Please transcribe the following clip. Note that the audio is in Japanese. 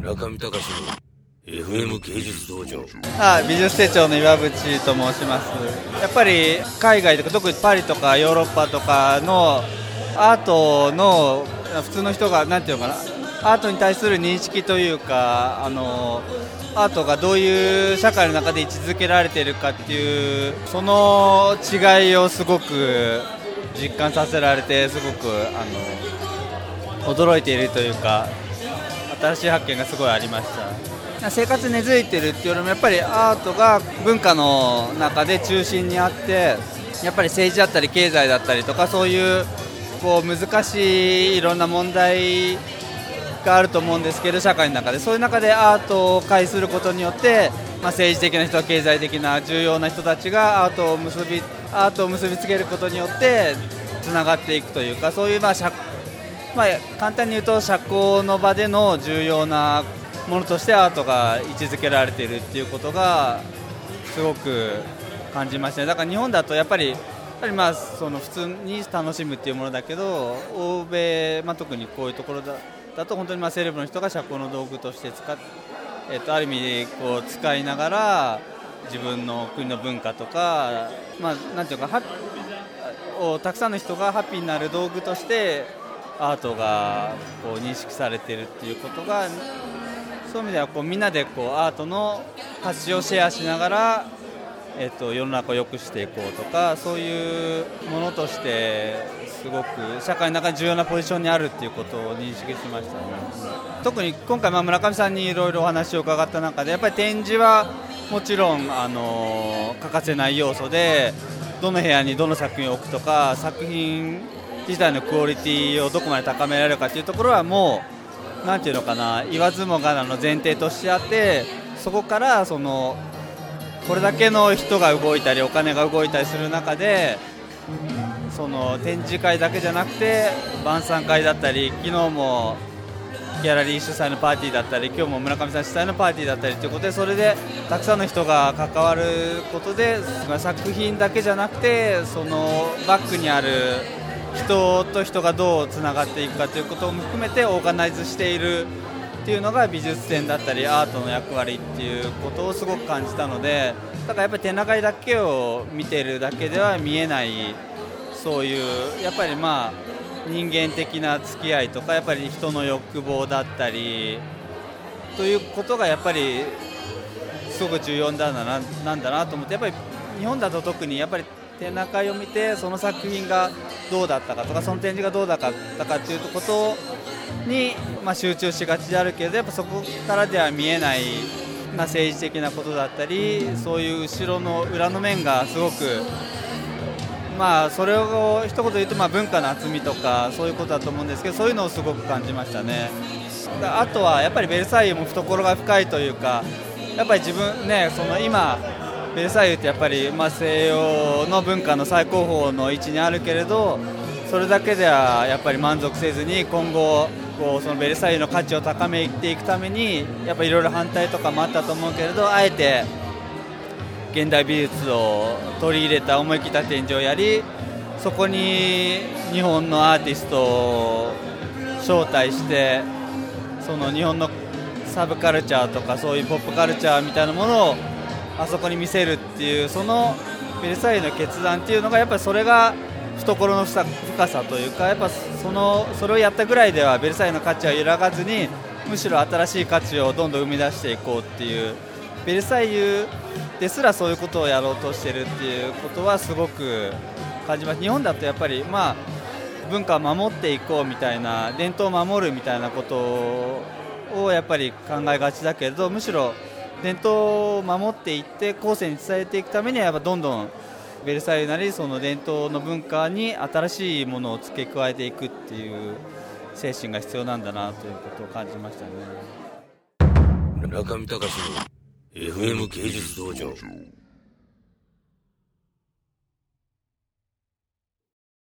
中見隆の FM 芸術道場。あ美術手帳の岩渕と申します。やっぱり海外とか特にパリとかヨーロッパとかのアートの普通の人がなんていうのかな。アートに対する認識というかあのアートがどういう社会の中で位置づけられているかっていうその違いをすごく実感させられてすごくあの驚いているというか新しい発見がすごいありました。生活根付いてるっていうよりもやっぱりアートが文化の中で中心にあってやっぱり政治だったり経済だったりとかそういうこう難しいいろんな問題があると思うんですけど社会の中でそういう中でアートを介することによって、まあ、政治的な人経済的な重要な人たちがアートを結びアートを結びつけることによってつながっていくというかそういうまあ社まあ、簡単に言うと社交の場での重要なものとしてアートが位置づけられているっていうことがすごく感じましたね。だから日本だとやっぱりやっぱりまあその普通に楽しむっていうものだけど欧米、まあ、特にこういうところだだと本当にまあセレブの人が社交の道具として使っ、えー、とある意味こう使いながら自分の国の文化とか、まあ、なんていうかはをたくさんの人がハッピーになる道具としてアートがこう認識されてるっていうことがそういう意味ではこうみんなでこうアートの価値をシェアしながら、えっと、世の中を良くしていこうとかそういうものとしてすごく社会の中に重要なポジションにあるっていうことを認識しましたね。特に今回、まあ村上さんにいろいろお話を伺った中でやっぱり展示はもちろん、あの欠かせない要素でどの部屋にどの作品を置くとか作品自体のクオリティをどこまで高められるかというところはもうなんていうのかな言わずもがなの前提としてあってそこからそのこれだけの人が動いたりお金が動いたりする中でその展示会だけじゃなくて晩餐会だったり昨日もギャラリー主催のパーティーだったり今日も村上さん主催のパーティーだったりということでそれでたくさんの人が関わることで作品だけじゃなくてそのバックにある人と人がどうつながっていくかということも含めてオーガナイズしているっていうのが美術展だったりアートの役割っていうことをすごく感じたのでだからやっぱり展覧会だけを見てるだけでは見えないそういうやっぱりまあ人間的な付き合いとかやっぱり人の欲望だったりということがやっぱりすごく重要なんだななんだなと思ってやっぱり日本だと特にやっぱり展覧会を見てその作品がどうだったかとかその展示がどうだったかっていうことに、まあ、集中しがちであるけどやっぱそこからでは見えない、まあ、政治的なことだったりそういう後ろの裏の面がすごくまあそれを一言言うとまあ文化の厚みとかそういうことだと思うんですけどそういうのをすごく感じましたね。あとはやっぱりベルサイユも懐が深いというかやっぱり自分ねその今ベルサイユってやっぱり、まあ、西洋の文化の最高峰の位置にあるけれどそれだけではやっぱり満足せずに今後こうそのベルサイユの価値を高めていくためにやっぱいろいろ反対とかもあったと思うけれどあえて現代美術を取り入れた思い切った展示をやりそこに日本のアーティストを招待してその日本のサブカルチャーとかそういうポップカルチャーみたいなものをあそこに見せるっていうそのベルサイユの決断っていうのがやっぱりそれが懐の深さというかやっぱそのそれをやったぐらいではベルサイユの価値は揺らがずにむしろ新しい価値をどんどん生み出していこうっていうベルサイユですらそういうことをやろうとしてるっていうことはすごく感じます。日本だとやっぱりまあ文化を守っていこうみたいな伝統を守るみたいなことをやっぱり考えがちだけれどむしろ伝統を守っていって後世に伝えていくためにはやっぱどんどんベルサイユなりその伝統の文化に新しいものを付け加えていくっていう精神が必要なんだなということを感じましたね。中見隆の FM 芸術道場。